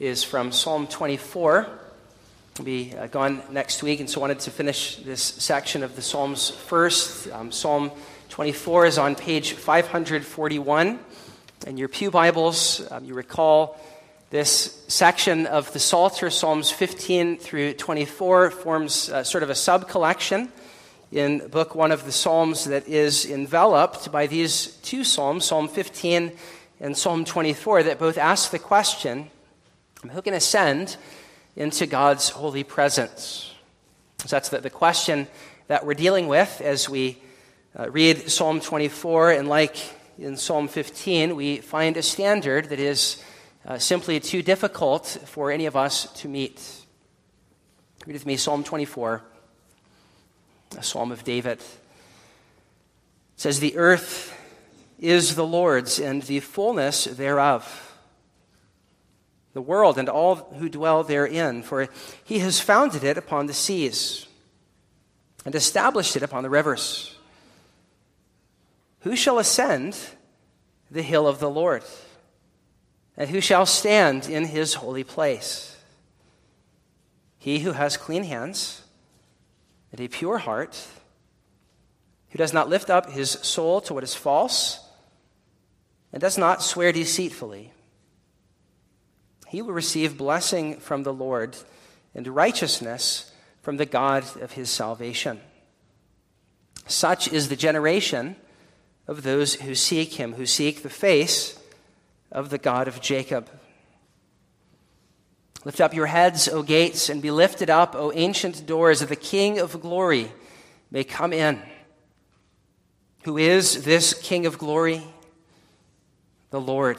is from Psalm 24. We'll be uh, gone next week, and so wanted to finish this section of the Psalms first. Um, Psalm 24 is on page 541. In your Pew Bibles, um, you recall this section of the Psalter, Psalms 15 through 24, forms uh, sort of a sub collection in book one of the Psalms that is enveloped by these two Psalms, Psalm 15 and Psalm 24, that both ask the question who can ascend into God's holy presence? So that's the, the question that we're dealing with as we uh, read Psalm 24. And like in Psalm 15, we find a standard that is uh, simply too difficult for any of us to meet. Read with me Psalm 24 a psalm of David. It says, The earth is the Lord's and the fullness thereof, the world and all who dwell therein, for he has founded it upon the seas and established it upon the rivers. Who shall ascend the hill of the Lord? And who shall stand in his holy place? He who has clean hands and a pure heart, who does not lift up his soul to what is false, and does not swear deceitfully. He will receive blessing from the Lord and righteousness from the God of his salvation. Such is the generation of those who seek him, who seek the face of the God of Jacob. Lift up your heads, O gates, and be lifted up, O ancient doors, that the King of glory may come in. Who is this King of glory? The Lord,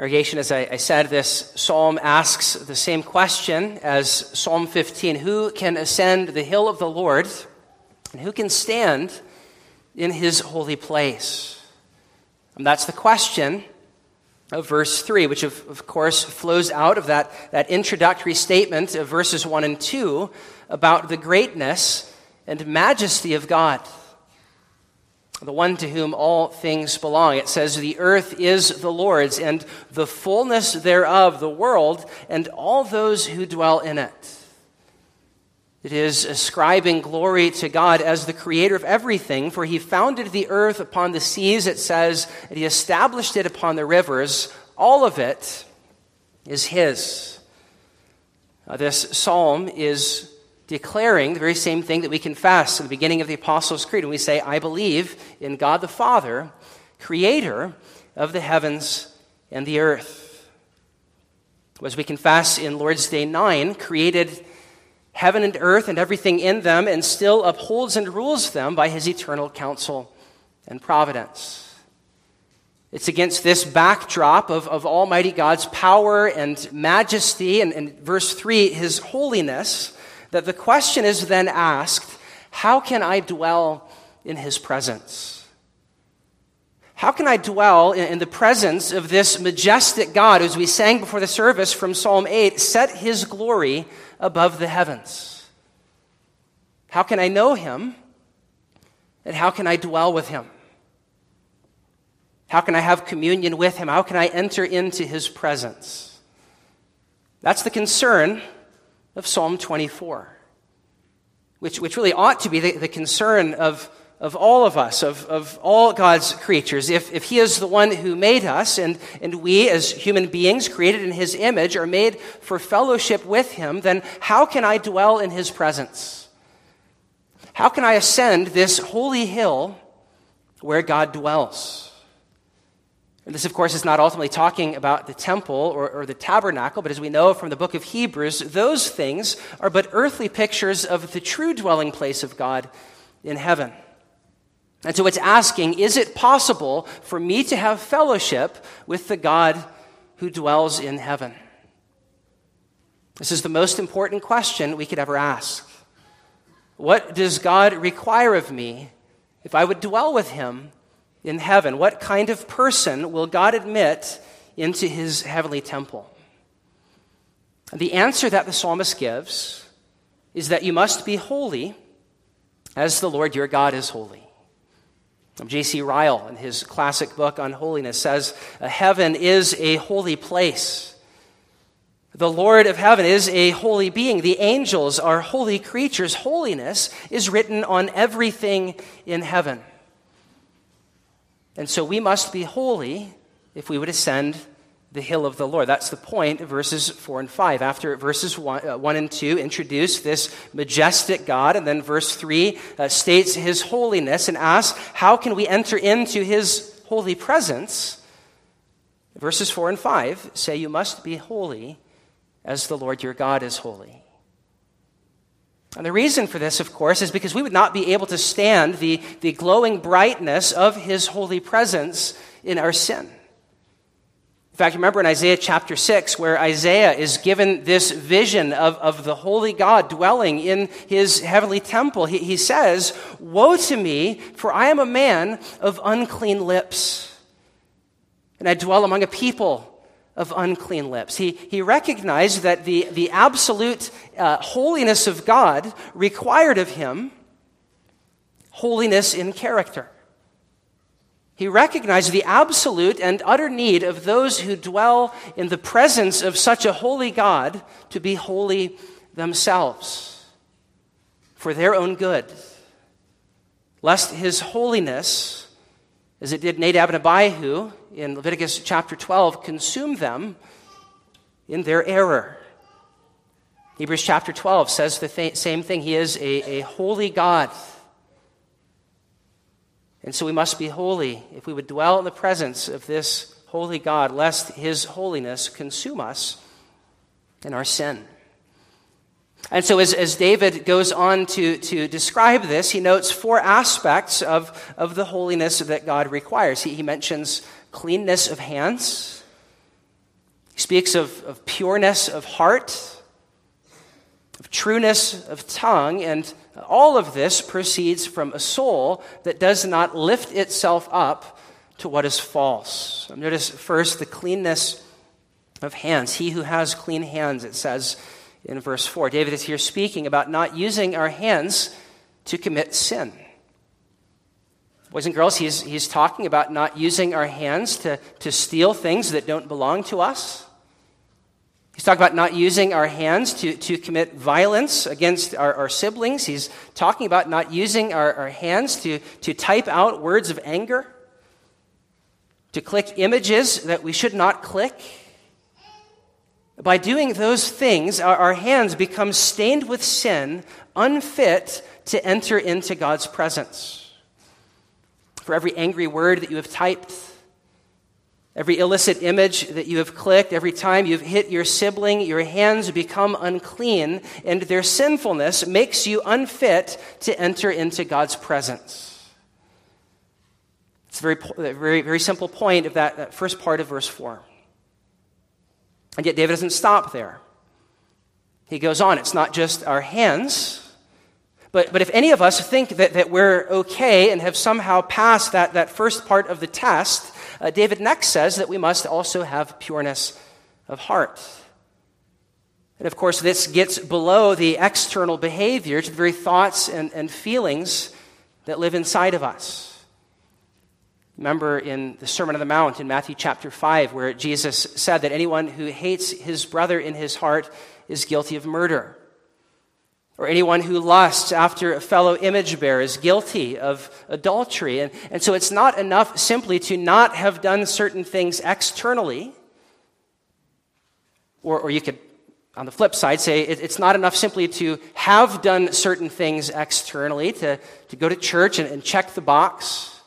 As I, I, said, this psalm asks the same question as Psalm 15 Who can ascend the hill of the Lord, and who can stand in his holy place? And that's the question of verse 3, which of, of course flows out of that, that introductory statement of verses 1 and 2 about the greatness and majesty of God, the one to whom all things belong. It says, The earth is the Lord's, and the fullness thereof, the world, and all those who dwell in it. It is ascribing glory to God as the creator of everything, for he founded the earth upon the seas, it says, and he established it upon the rivers. All of it is his. Now, this psalm is declaring the very same thing that we confess at the beginning of the Apostles' Creed when we say, I believe in God the Father, creator of the heavens and the earth. As we confess in Lord's Day 9, created heaven and earth and everything in them, and still upholds and rules them by his eternal counsel and providence. It's against this backdrop of, of Almighty God's power and majesty, and, and verse 3, his holiness, that the question is then asked how can I dwell in his presence? How can I dwell in, the presence of this majestic God, as we sang before the service from Psalm 8, set his glory above the heavens? How can I know him? And how can I dwell with him? How can I have communion with him? How can I enter into his presence? That's the concern of Psalm 24, which, which really ought to be the, the concern of of all of us, of, of all God's creatures. If, if He is the one who made us, and, and we as human beings created in His image are made for fellowship with Him, then how can I dwell in His presence? How can I ascend this holy hill where God dwells? This, of course, is not ultimately talking about the temple or, or, the tabernacle, but as we know from the book of Hebrews, those things are but earthly pictures of the true dwelling place of God in heaven. And so it's asking is it possible for me to have fellowship with the God who dwells in heaven? This is the most important question we could ever ask. What does God require of me if I would dwell with him in heaven? What kind of person will God admit into his heavenly temple? The answer that the psalmist gives is that you must be holy as the Lord your God is holy. J.C. Ryle, in his classic book on holiness, says heaven is a holy place. The Lord of heaven is a holy being. The angels are holy creatures. Holiness is written on everything in heaven. And so we must be holy if we would ascend the hill of the Lord. That's the point of verses 4 and 5. After verses 1, uh, 1 and 2 introduce this majestic God, and then verse 3 uh, states his holiness and asks, How can we enter into his holy presence? Verses 4 and 5 say, You must be holy as the Lord your God is holy. And the reason for this, of course, is because we would not be able to stand the, the glowing brightness of his holy presence in our sin. In fact, remember in Isaiah chapter 6, where Isaiah is given this vision of, of the holy God dwelling in his heavenly temple, he, he says, Woe to me, for I am a man of unclean lips, and I dwell among a people of unclean lips. He, he recognized that the, the absolute uh, holiness of God required of him holiness in character. He recognized the absolute and utter need of those who dwell in the presence of such a holy God to be holy themselves for their own good, lest his holiness, as it did Nadab and Abihu, in Leviticus chapter 12 consume them in their error. Hebrews chapter 12 says the th- same thing. He is a, a holy God. And so we must be holy if we would dwell in the presence of this holy God, lest his holiness consume us in our sin. And so, as, as David goes on to, to describe this, he notes four aspects of, of the holiness that God requires. He, he mentions cleanness of hands. He speaks of, of pureness of heart, of trueness of tongue, and all of this proceeds from a soul that does not lift itself up to what is false. Notice first the cleanness of hands. He who has clean hands, it says in verse 4. David is here speaking about not using our hands to commit sin. Boys and girls, he's, he's talking about not using our hands to, to steal things that don't belong to us. He's talking about not using our hands to, to commit violence against our, our siblings. He's talking about not using our, our hands to, to type out words of anger, to click images that we should not click. By doing those things, our, our hands become stained with sin, unfit to enter into God's presence for every angry word that you have typed, every illicit image that you have clicked, every time you've hit your sibling, your hands become unclean, and their sinfulness makes you unfit to enter into God's presence. It's a very, very, very simple point of that, that first part of verse 4. And yet, David doesn't stop there. He goes on, it's not just our hands but, but if any of us think that, that we're okay and have somehow passed that, that first part of the test, uh, David next says that we must also have pureness of heart. And of course, this gets below the external behavior to the very thoughts and, and feelings that live inside of us. Remember in the Sermon on the Mount in Matthew chapter 5, where Jesus said that anyone who hates his brother in his heart is guilty of murder or anyone who lusts after a fellow image bearer is guilty of adultery. And, and so it's not enough simply to not have done certain things externally. Or, or you could, on the flip side, say it, it's not enough simply to have done certain things externally, to, to go to church and, and check the box,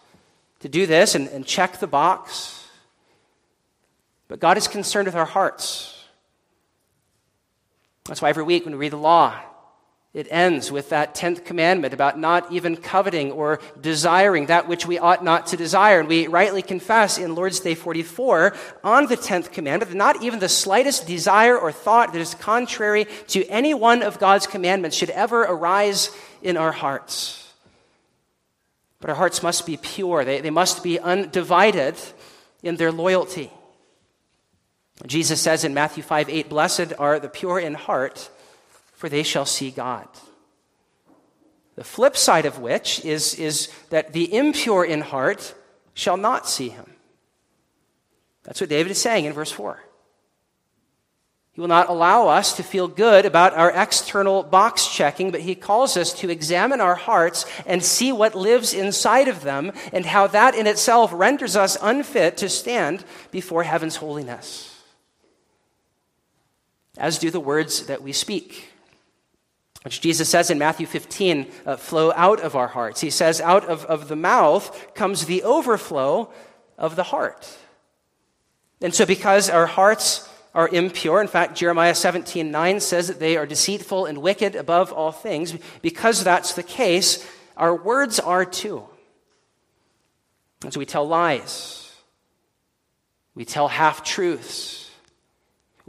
to do this and, and check the box. But God is concerned with our hearts. That's why every week when we read the law, It ends with that 10th commandment about not even coveting or desiring that which we ought not to desire. And we rightly confess in Lord's Day 44 on the 10th commandment that not even the slightest desire or thought that is contrary to any one of God's commandments should ever arise in our hearts. But our hearts must be pure, they, they must be undivided in their loyalty. Jesus says in Matthew 5 8, Blessed are the pure in heart for they shall see God. The flip side of which is, is that the impure in heart shall not see him. That's what David is saying in verse 4. He will not allow us to feel good about our external box checking, but he calls us to examine our hearts and see what lives inside of them and how that in itself renders us unfit to stand before heaven's holiness. As do the words that we speak which Jesus says in Matthew 15, uh, flow out of our hearts. He says, out of, of the mouth comes the overflow of the heart. And so, because our hearts are impure, in fact, Jeremiah 17, 9 says that they are deceitful and wicked above all things, because that's the case, our words are too. And so we tell lies, we tell half truths.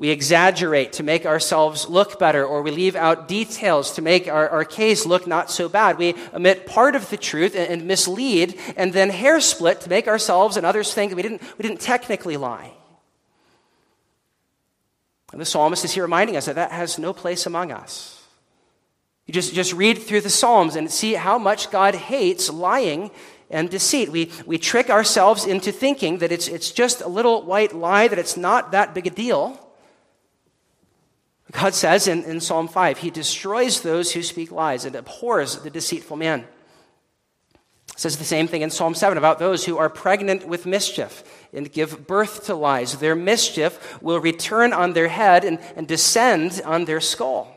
We exaggerate to make ourselves look better, or we leave out details to make our, our case look not so bad. We omit part of the truth and, and mislead, and then hair split to make ourselves and others think that we didn't, we didn't technically lie. And the psalmist is here reminding us that that has no place among us. You just, just read through the Psalms and see how much God hates lying and deceit. We, we trick ourselves into thinking that it's, it's just a little white lie, that it's not that big a deal. God says in, in Psalm 5, He destroys those who speak lies and abhors the deceitful man. says the same thing in Psalm 7 about those who are pregnant with mischief and give birth to lies. Their mischief will return on their head and, and descend on their skull.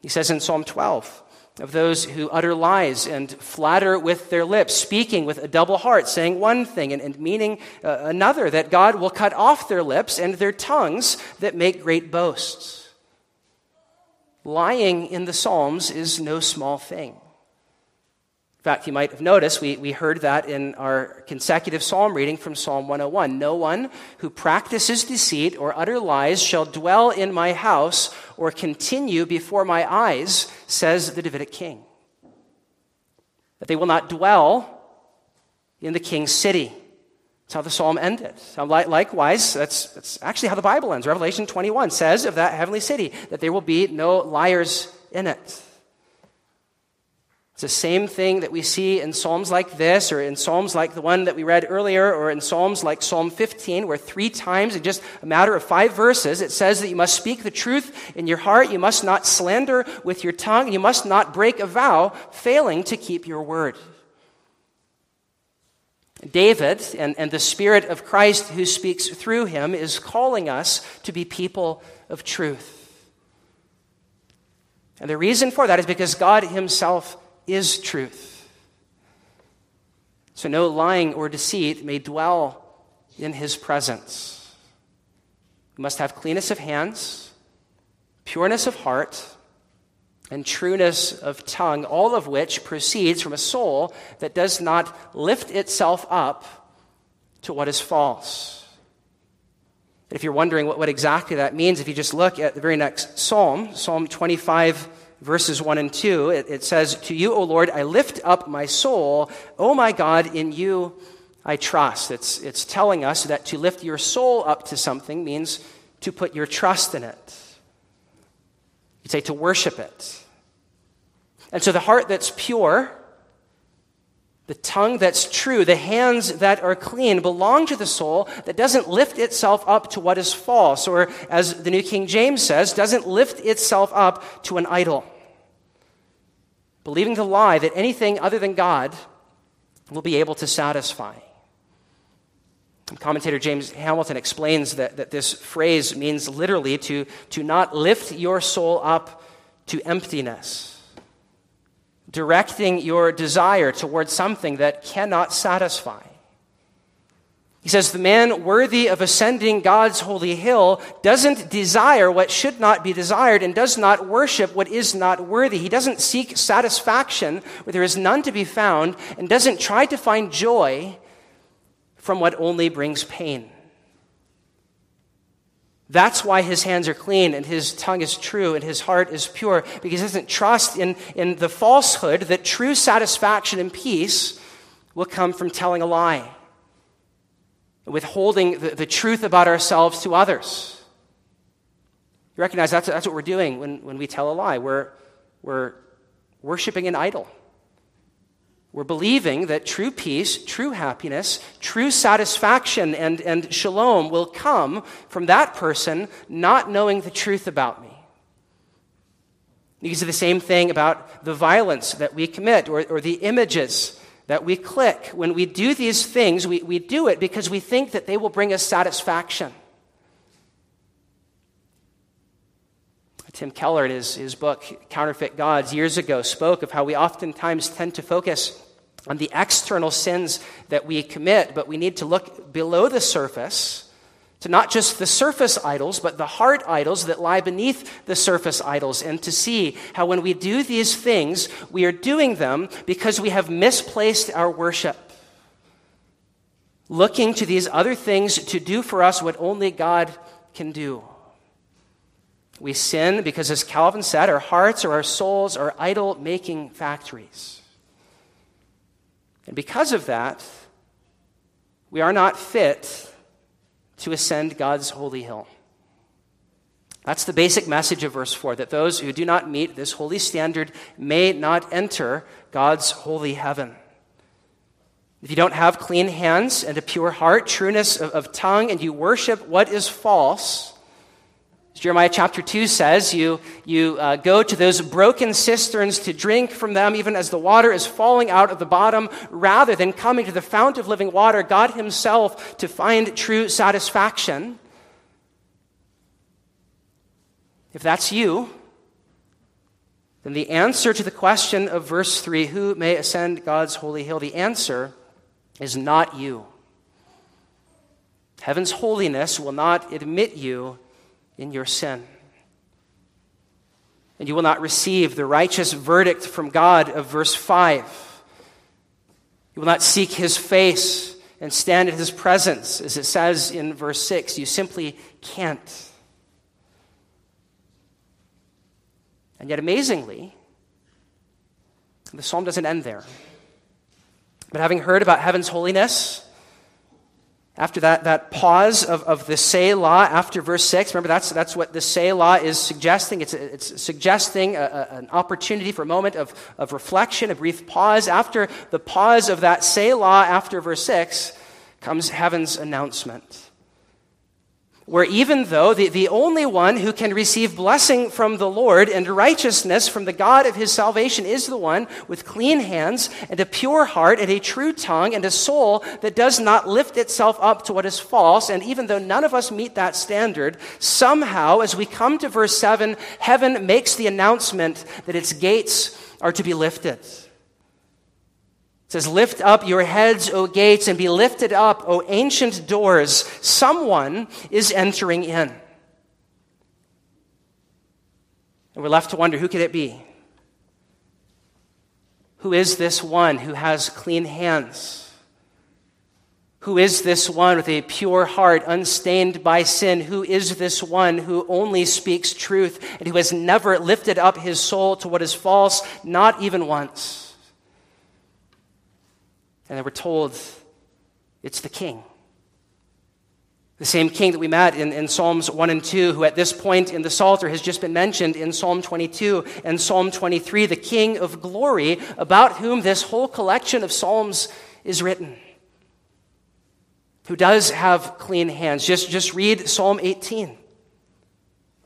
He says in Psalm 12, of those who utter lies and flatter with their lips, speaking with a double heart, saying one thing and, and meaning uh, another, that God will cut off their lips and their tongues that make great boasts. Lying in the Psalms is no small thing. Fact, you might have noticed we, we heard that in our consecutive psalm reading from Psalm 101. No one who practices deceit or utter lies shall dwell in my house or continue before my eyes, says the Davidic king. That they will not dwell in the king's city. That's how the psalm ended. likewise, that's, that's actually how the Bible ends. Revelation 21 says of that heavenly city that there will be no liars in it. It's the same thing that we see in Psalms like this, or in Psalms like the one that we read earlier, or in Psalms like Psalm 15, where three times, in just a matter of five verses, it says that you must speak the truth in your heart, you must not slander with your tongue, you must not break a vow, failing to keep your word. David and, and the Spirit of Christ who speaks through him is calling us to be people of truth. And the reason for that is because God Himself is truth. So no lying or deceit may dwell in his presence. You must have cleanness of hands, pureness of heart, and trueness of tongue, all of which proceeds from a soul that does not lift itself up to what is false. If you're wondering what, what exactly that means, if you just look at the very next psalm, Psalm 25 verses 1 and 2, it, it says, To you, O Lord, I lift up my soul. O my God, in you I trust. It's, it's telling us that to lift your soul up to something means to put your trust in it. You'd say to worship it. And so the heart that's pure, the tongue that's true, the hands that are clean belong to the soul that doesn't lift itself up to what is false, or as the New King James says, doesn't lift itself up to an idol believing the lie that anything other than God will be able to satisfy. Commentator James Hamilton explains that, that this phrase means literally to, to not lift your soul up to emptiness, directing your desire towards something that cannot satisfy. He says, The man worthy of ascending God's holy hill doesn't desire what should not be desired and does not worship what is not worthy. He doesn't seek satisfaction where there is none to be found and doesn't try to find joy from what only brings pain. That's why his hands are clean and his tongue is true and his heart is pure because he doesn't trust in, in the falsehood that true satisfaction and peace will come from telling a lie withholding the, the truth about ourselves to others. You recognize that's, that's what we're doing when, when we tell a lie. We're, we're worshiping an idol. We're believing that true peace, true happiness, true satisfaction, and, and shalom will come from that person not knowing the truth about me. You can say the same thing about the violence that we commit or, or the images that we click. When we do these things, we, we do it because we think that they will bring us satisfaction. Tim Keller, in his, his book, Counterfeit Gods, years ago, spoke of how we oftentimes tend to focus on the external sins that we commit, but we need to look below the surface to not just the surface idols, but the heart idols that lie beneath the surface idols, and to see how when we do these things, we are doing them because we have misplaced our worship. Looking to these other things to do for us what only God can do. We sin because, as Calvin said, our hearts or our souls are idol making factories. And because of that, we are not fit to ascend God's holy hill. That's the basic message of verse 4 that those who do not meet this holy standard may not enter God's holy heaven. If you don't have clean hands and a pure heart, trueness of, of tongue, and you worship what is false, Jeremiah chapter 2 says, you, you uh, go to those broken cisterns to drink from them, even as the water is falling out of the bottom, rather than coming to the fount of living water, God Himself, to find true satisfaction. If that's you, then the answer to the question of verse 3 who may ascend God's holy hill? The answer is not you. Heaven's holiness will not admit you in your sin. And you will not receive the righteous verdict from God of verse 5. You will not seek his face and stand in his presence, as it says in verse 6. You simply can't. And yet, amazingly, the psalm doesn't end there. But having heard about heaven's holiness, after that, that pause of, of the Selah after verse 6, remember that's, that's what the Selah is suggesting. It's, it's suggesting a, a, an opportunity for a moment of, of reflection, a brief pause. After the pause of that Selah after verse 6 comes heaven's announcement where even though the, the only one who can receive blessing from the Lord and righteousness from the God of his salvation is the one with clean hands and a pure heart and a true tongue and a soul that does not lift itself up to what is false, and even though none of us meet that standard, somehow, as we come to verse 7, heaven makes the announcement that its gates are to be lifted says, Lift up your heads, O gates, and be lifted up, O ancient doors. Someone is entering in. And we're left to wonder who could it be? Who is this one who has clean hands? Who is this one with a pure heart, unstained by sin? Who is this one who only speaks truth and who has never lifted up his soul to what is false, not even once? And they were told it's the king. The same king that we met in, in Psalms 1 and 2, who at this point in the Psalter has just been mentioned in Psalm 22 and Psalm 23, the king of glory, about whom this whole collection of Psalms is written. Who does have clean hands. Just, just read Psalm 18.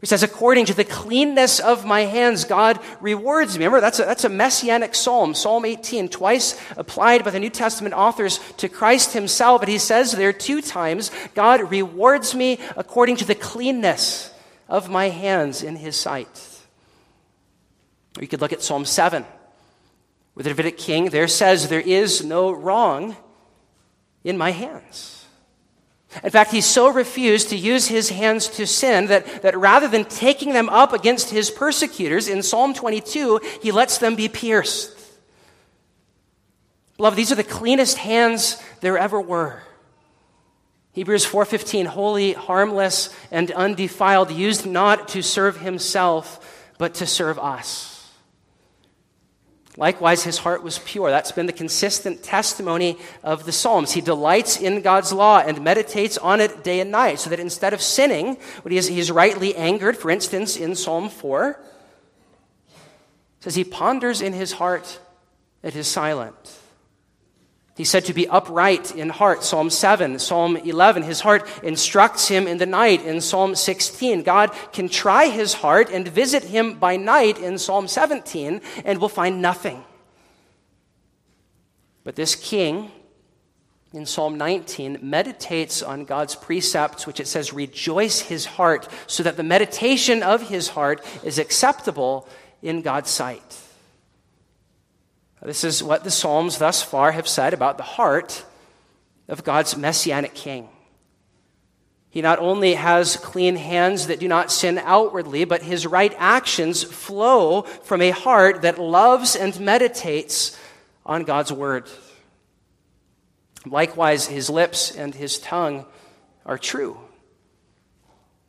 He says, according to the cleanness of my hands, God rewards me. Remember, that's a, that's a messianic psalm, Psalm 18, twice applied by the New Testament authors to Christ himself. But he says there two times, God rewards me according to the cleanness of my hands in his sight. Or you could look at Psalm 7, where the Davidic king there says, There is no wrong in my hands. In fact, he so refused to use his hands to sin that, that rather than taking them up against his persecutors, in Psalm 22, he lets them be pierced. Beloved, these are the cleanest hands there ever were. Hebrews 4:15 holy, harmless and undefiled, used not to serve himself, but to serve us. Likewise, his heart was pure. That's been the consistent testimony of the Psalms. He delights in God's law and meditates on it day and night, so that instead of sinning, when he is, he is rightly angered, for instance, in Psalm 4, says he ponders in his heart it is silent. He's said to be upright in heart, Psalm 7, Psalm 11. His heart instructs him in the night in Psalm 16. God can try his heart and visit him by night in Psalm 17 and will find nothing. But this king in Psalm 19 meditates on God's precepts, which it says, rejoice his heart, so that the meditation of his heart is acceptable in God's sight. This is what the Psalms thus far have said about the heart of God's messianic king. He not only has clean hands that do not sin outwardly, but his right actions flow from a heart that loves and meditates on God's word. Likewise, his lips and his tongue are true.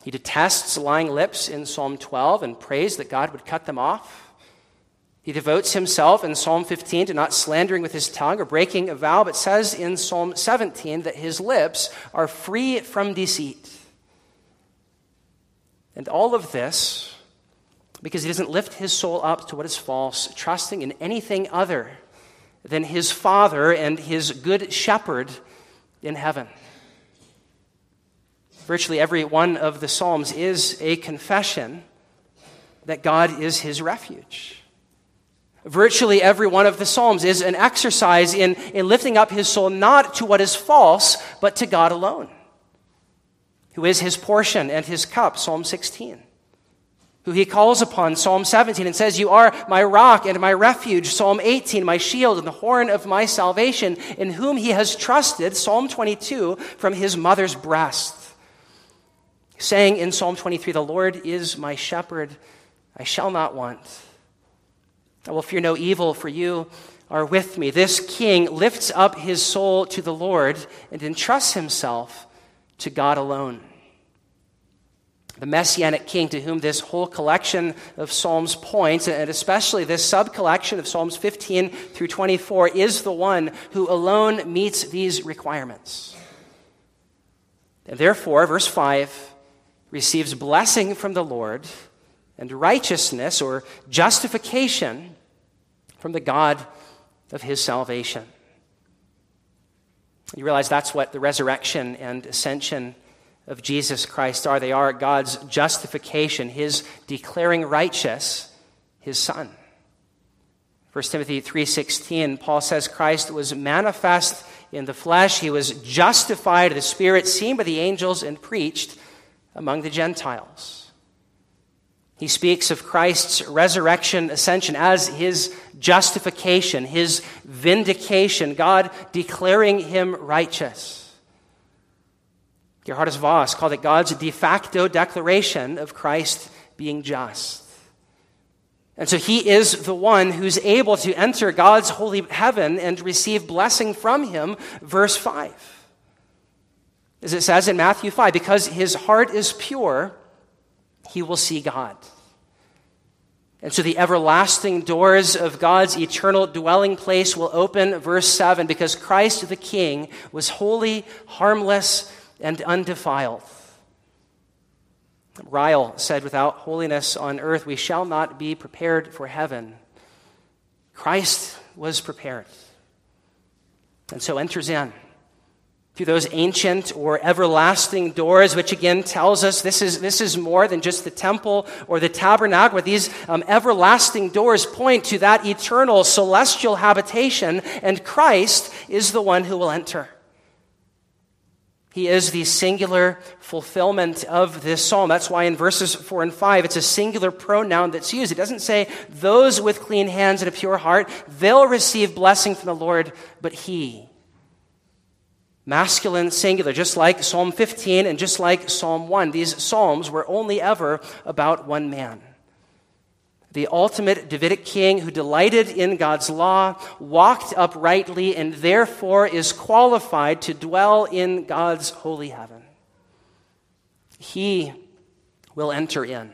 He detests lying lips in Psalm 12 and prays that God would cut them off. He devotes himself in Psalm 15 to not slandering with his tongue or breaking a vow, but says in Psalm 17 that his lips are free from deceit. And all of this because he doesn't lift his soul up to what is false, trusting in anything other than his Father and his good shepherd in heaven. Virtually every one of the Psalms is a confession that God is his refuge. Virtually every one of the Psalms is an exercise in, in lifting up his soul not to what is false, but to God alone, who is his portion and his cup, Psalm 16. Who he calls upon, Psalm 17, and says, You are my rock and my refuge, Psalm 18, my shield and the horn of my salvation, in whom he has trusted, Psalm 22, from his mother's breast. Saying in Psalm 23, The Lord is my shepherd, I shall not want. I will fear no evil, for you are with me. This king lifts up his soul to the Lord and entrusts himself to God alone. The messianic king to whom this whole collection of Psalms points, and especially this sub collection of Psalms 15 through 24, is the one who alone meets these requirements. And therefore, verse 5 receives blessing from the Lord and righteousness or justification from the God of his salvation. You realize that's what the resurrection and ascension of Jesus Christ are. They are God's justification, his declaring righteous his son. 1 Timothy 3:16 Paul says Christ was manifest in the flesh, he was justified the spirit, seen by the angels and preached among the Gentiles. He speaks of Christ's resurrection, ascension as his justification, his vindication, God declaring him righteous. Geerhardus Vos called it God's de facto declaration of Christ being just. And so he is the one who's able to enter God's holy heaven and receive blessing from him, verse 5. As it says in Matthew 5, because his heart is pure, he will see God. And so the everlasting doors of God's eternal dwelling place will open, verse 7, because Christ the King was holy, harmless, and undefiled. Ryle said, Without holiness on earth, we shall not be prepared for heaven. Christ was prepared, and so enters in through those ancient or everlasting doors, which again tells us this is, this is more than just the temple or the tabernacle. These um, everlasting doors point to that eternal celestial habitation, and Christ is the one who will enter. He is the singular fulfillment of this psalm. That's why in verses 4 and 5, it's a singular pronoun that's used. It doesn't say, those with clean hands and a pure heart, they'll receive blessing from the Lord, but he masculine singular, just like Psalm 15 and just like Psalm 1. These psalms were only ever about one man. The ultimate Davidic king who delighted in God's law, walked uprightly, and therefore is qualified to dwell in God's holy heaven. He will enter in.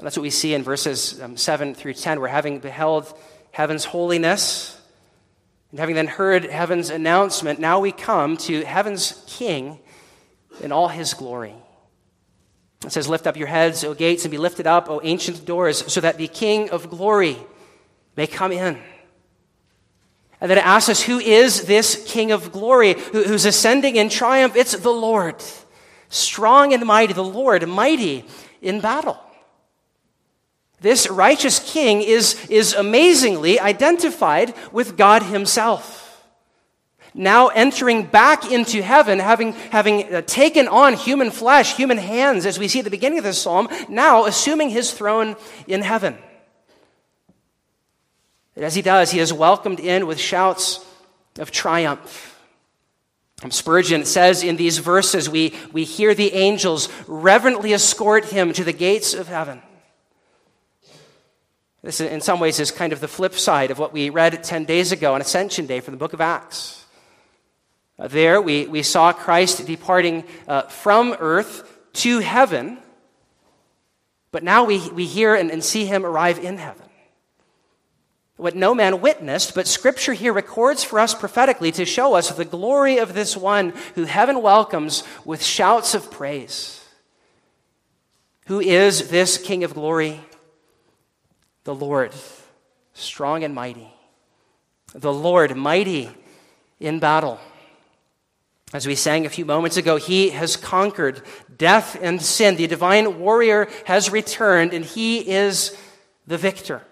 That's what we see in verses um, 7 through 10. We're having beheld heaven's holiness, and having then heard heaven's announcement, now we come to heaven's king in all his glory. It says, Lift up your heads, O gates, and be lifted up, O ancient doors, so that the King of glory may come in. And then it asks us, Who is this King of glory who's ascending in triumph? It's the Lord, strong and mighty, the Lord, mighty in battle. This righteous king is, is amazingly identified with God Himself now entering back into heaven, having, having uh, taken on human flesh, human hands, as we see at the beginning of this psalm, now assuming his throne in heaven. And as he does, he is welcomed in with shouts of triumph. Spurgeon says in these verses, we, we hear the angels reverently escort him to the gates of heaven. This, in some ways, is kind of the flip side of what we read 10 days ago on Ascension Day from the book of Acts. Uh, there, we, we saw Christ departing uh, from earth to heaven, but now we, we hear and, and see him arrive in heaven. What no man witnessed, but Scripture here records for us prophetically to show us the glory of this one who heaven welcomes with shouts of praise. Who is this King of glory? The Lord, strong and mighty. The Lord, mighty in battle. As we sang a few moments ago, he has conquered death and sin. The divine warrior has returned, and he is the victor.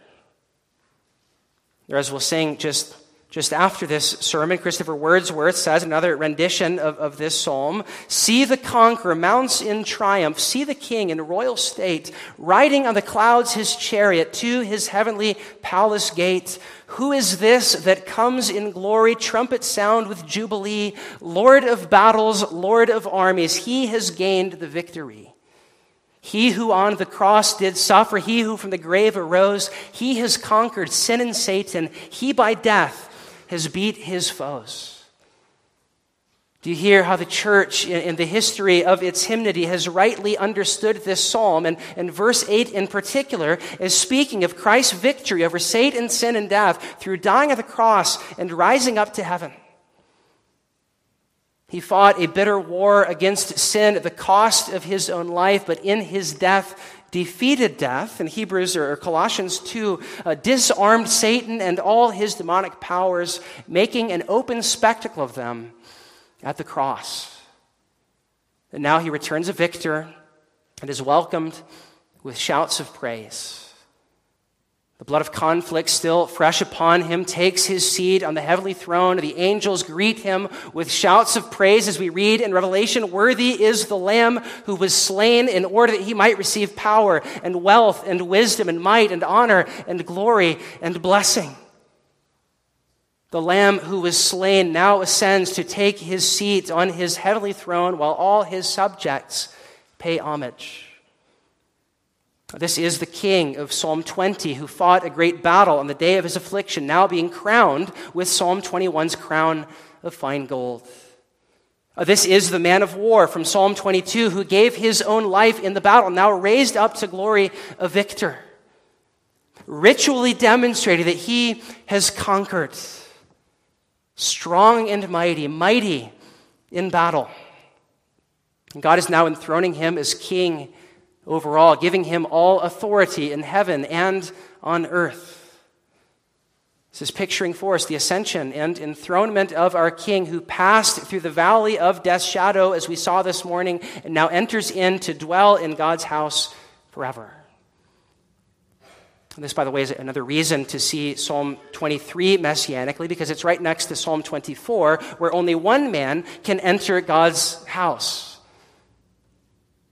Or as we'll sing just, just after this sermon, Christopher Wordsworth says, another rendition of, of this psalm See the conqueror mounts in triumph, see the king in royal state, riding on the clouds his chariot to his heavenly palace gate. Who is this that comes in glory, trumpet sound with jubilee? Lord of battles, Lord of armies, he has gained the victory. He who on the cross did suffer, he who from the grave arose, he has conquered sin and Satan. He by death has beat his foes. Do you hear how the church, in the history of its hymnody, has rightly understood this psalm? And, and verse 8 in particular is speaking of Christ's victory over Satan, sin, and death through dying at the cross and rising up to heaven. He fought a bitter war against sin at the cost of his own life, but in his death, defeated death. In Hebrews or Colossians 2, uh, disarmed Satan and all his demonic powers, making an open spectacle of them at the cross. And now he returns a victor and is welcomed with shouts of praise. The blood of conflict still fresh upon him takes his seat on the heavenly throne. The angels greet him with shouts of praise as we read in Revelation Worthy is the Lamb who was slain in order that he might receive power and wealth and wisdom and might and honor and glory and blessing. The Lamb who was slain now ascends to take his seat on his heavenly throne while all his subjects pay homage. This is the king of Psalm 20 who fought a great battle on the day of his affliction, now being crowned with Psalm 21's crown of fine gold. Uh, this is the man of war from Psalm 22 who gave his own life in the battle, now raised up to glory a victor, ritually demonstrating that he has conquered strong and mighty, mighty in battle. God is now enthroning him as king over all, giving him all authority in heaven and on earth. This is picturing for us the ascension and enthronement of our King who passed through the valley of death's shadow, as we saw this morning, and now enters in to dwell in God's house forever. And this, by the way, is another reason to see Psalm 23 messianically, because it's right next to Psalm 24, where only one man can enter God's house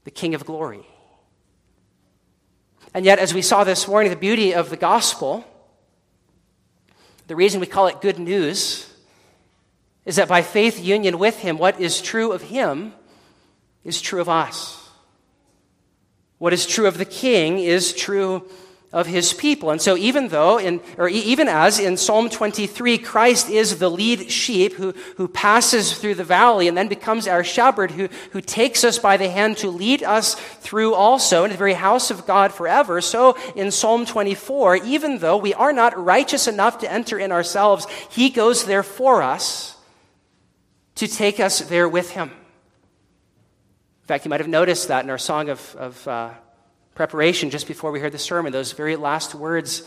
the King of glory. And yet, as we saw this morning, the beauty of the gospel, the reason we call it good news, is that by faith union with him, what is true of him is true of us. What is true of the king is true of his people. And so even though in or even as in Psalm 23 Christ is the lead sheep who, who passes through the valley and then becomes our shepherd who, who takes us by the hand to lead us through also into the very house of God forever. So in Psalm 24 even though we are not righteous enough to enter in ourselves he goes there for us to take us there with him. In fact, you might have noticed that in our song of, of uh, preparation just before we heard the sermon, those very last words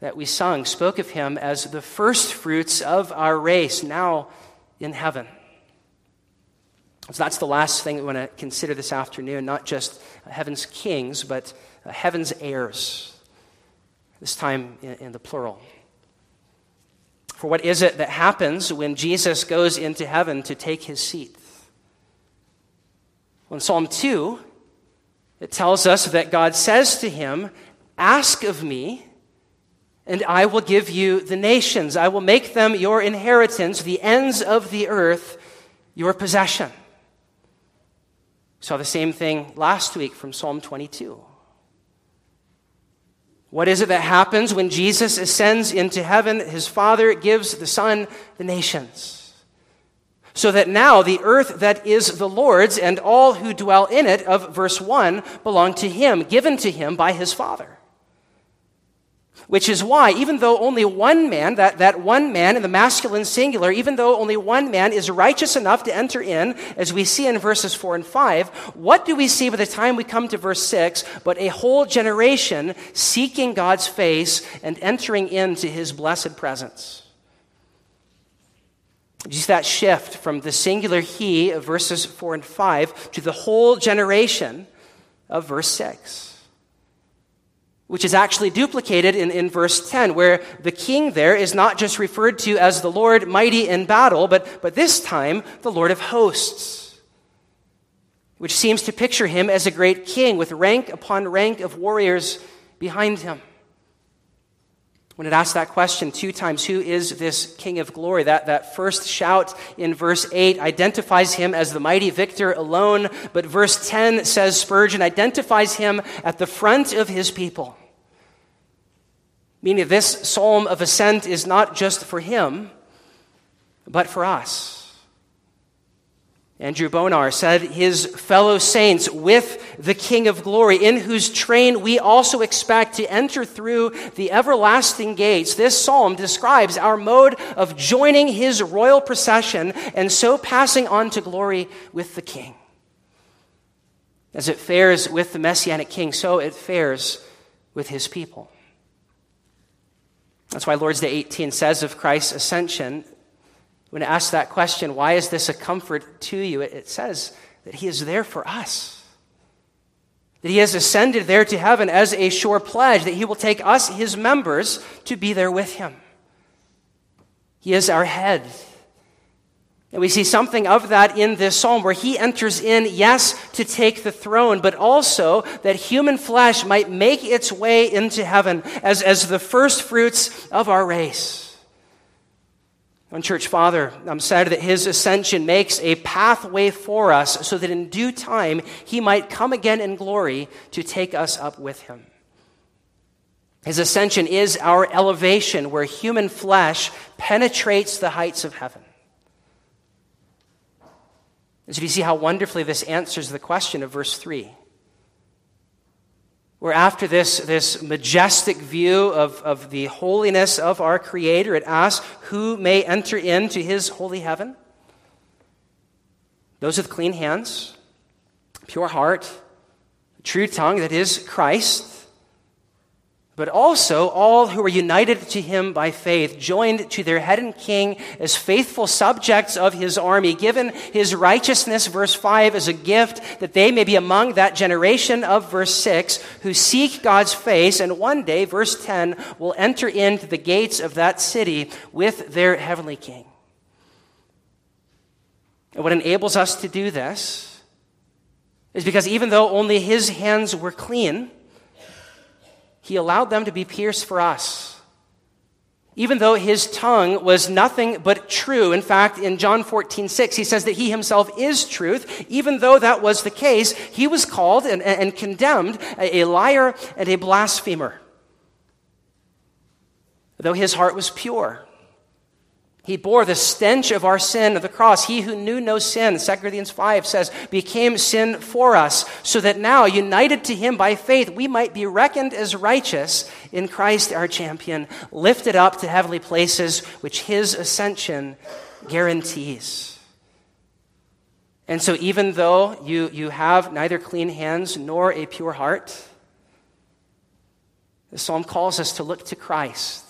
that we sung spoke of him as the first fruits of our race now in heaven. So that's the last thing we want to consider this afternoon, not just heaven's kings, but heaven's heirs, this time in the plural. For what is it that happens when Jesus goes into heaven to take his seat? Well, in Psalm 2, it tells us that God says to him, Ask of me, and I will give you the nations. I will make them your inheritance, the ends of the earth your possession. Saw the same thing last week from Psalm 22. What is it that happens when Jesus ascends into heaven? His Father gives the Son the nations so that now the earth that is the Lord's and all who dwell in it, of verse 1, belong to him, given to him by his Father. Which is why, even though only one man, that, that one man in the masculine singular, even though only one man is righteous enough to enter in, as we see in verses 4 and 5, what do we see by the time we come to verse 6 but a whole generation seeking God's face and entering into his blessed presence? Just that shift from the singular he of verses 4 and 5 to the whole generation of verse 6 which is actually duplicated in, in verse 10, where the king there is not just referred to as the Lord mighty in battle, but, but this time the Lord of hosts, which seems to picture him as a great king with rank upon rank of warriors behind him. When it asks that question two times, who is this King of glory? That, that first shout in verse 8 identifies him as the mighty victor alone, but verse 10 says Spurgeon identifies him at the front of his people. Meaning this psalm of ascent is not just for him, but for us. Andrew Bonar said, His fellow saints with the King of glory, in whose train we also expect to enter through the everlasting gates. This psalm describes our mode of joining his royal procession and so passing on to glory with the King. As it fares with the Messianic King, so it fares with his people. That's why Lord's Day 18 says of Christ's ascension, when asked that question, why is this a comfort to you? It says that he is there for us. That he has ascended there to heaven as a sure pledge that he will take us, his members, to be there with him. He is our head. And we see something of that in this psalm where he enters in, yes, to take the throne, but also that human flesh might make its way into heaven as, as the first fruits of our race. One church father um, said that his ascension makes a pathway for us so that in due time he might come again in glory to take us up with him. His ascension is our elevation where human flesh penetrates the heights of heaven. And so do you see how wonderfully this answers the question of verse 3 where after this, this majestic view of, of the holiness of our Creator, it asks, Who may enter into his holy heaven? Those with clean hands, pure heart, true tongue, that is Christ but also all who are united to him by faith, joined to their head and king as faithful subjects of his army, given his righteousness, verse 5, as a gift that they may be among that generation of verse 6 who seek God's face, and one day, verse 10, will enter into the gates of that city with their heavenly king. And what enables us to do this is because even though only his hands were clean, he allowed them to be pierced for us. even though his tongue was nothing but true. In fact, in John 14, 6, he says that he himself is truth. Even though that was the case, he was called and, and condemned a, a liar and a blasphemer. Though his heart was pure. He bore the stench of our sin of the cross. He who knew no sin, 2 Corinthians 5 says, became sin for us, so that now, united to him by faith, we might be reckoned as righteous in Christ our champion, lifted up to heavenly places, which his ascension guarantees. And so, even though you, you have neither clean hands nor a pure heart, the psalm calls us to look to Christ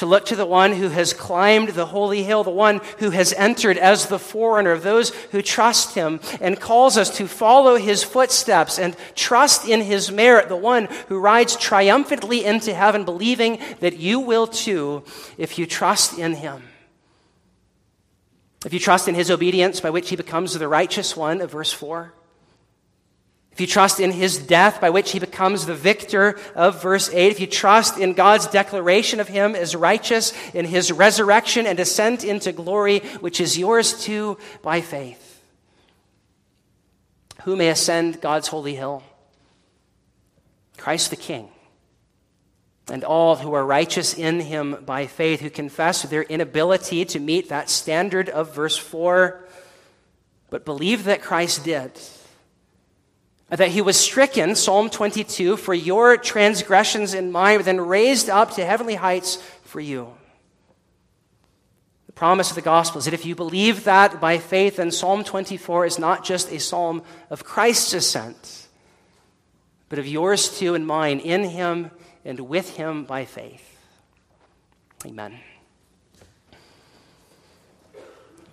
to look to the one who has climbed the holy hill, the one who has entered as the forerunner of those who trust him, and calls us to follow his footsteps and trust in his merit, the one who rides triumphantly into heaven, believing that you will too if you trust in him. If you trust in his obedience, by which he becomes the righteous one of verse 4. If you trust in his death, by which he becomes the victor of verse 8, if you trust in God's declaration of him as righteous, in his resurrection and ascent into glory, which is yours too by faith, who may ascend God's holy hill? Christ the King. And all who are righteous in him by faith, who confess their inability to meet that standard of verse 4, but believe that Christ did that he was stricken, Psalm 22, for your transgressions and mine, but then raised up to heavenly heights for you. The promise of the gospel is that if you believe that by faith, then Psalm 24 is not just a psalm of Christ's ascent, but of yours too and mine, in him and with him by faith. Amen.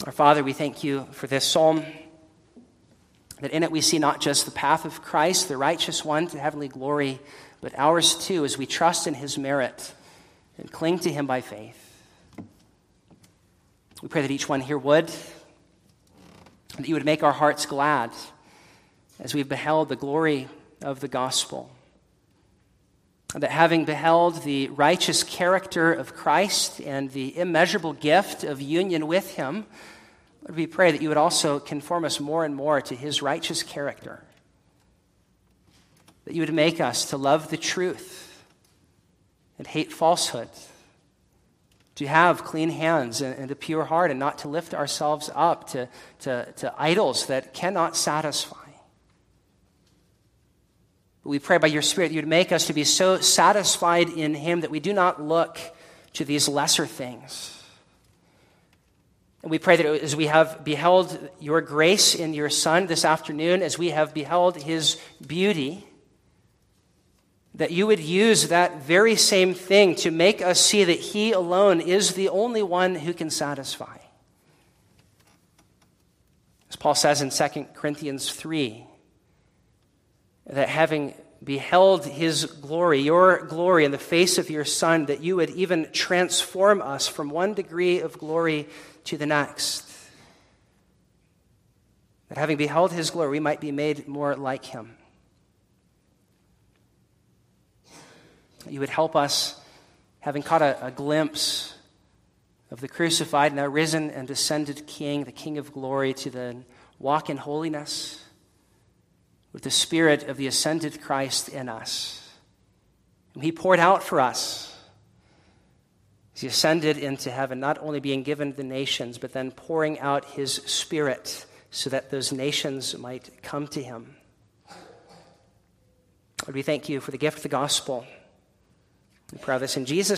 Our Father, we thank you for this psalm. That in it we see not just the path of Christ, the righteous one to heavenly glory, but ours too as we trust in his merit and cling to him by faith. We pray that each one here would, that you would make our hearts glad as we've beheld the glory of the gospel. That having beheld the righteous character of Christ and the immeasurable gift of union with him, Lord, we pray that you would also conform us more and more to his righteous character. That you would make us to love the truth and hate falsehood, to have clean hands and, a pure heart, and not to lift ourselves up to, to, to idols that cannot satisfy. We pray by your Spirit that you would make us to be so satisfied in him that we do not look to these lesser things and we pray that as we have beheld your grace in your Son this afternoon, as we have beheld his beauty, that you would use that very same thing to make us see that he alone is the only one who can satisfy. As Paul says in 2 Corinthians 3, that having beheld his glory, your glory in the face of your Son, that you would even transform us from one degree of glory to the next. That having beheld his glory, we might be made more like him. You would help us, having caught a, a glimpse of the crucified, now risen and ascended King, the King of glory, to then walk in holiness with the Spirit of the ascended Christ in us. And he poured out for us he ascended into heaven, not only being given to the nations, but then pouring out his spirit so that those nations might come to him. Lord, we thank you for the gift of the gospel. We pray this in Jesus'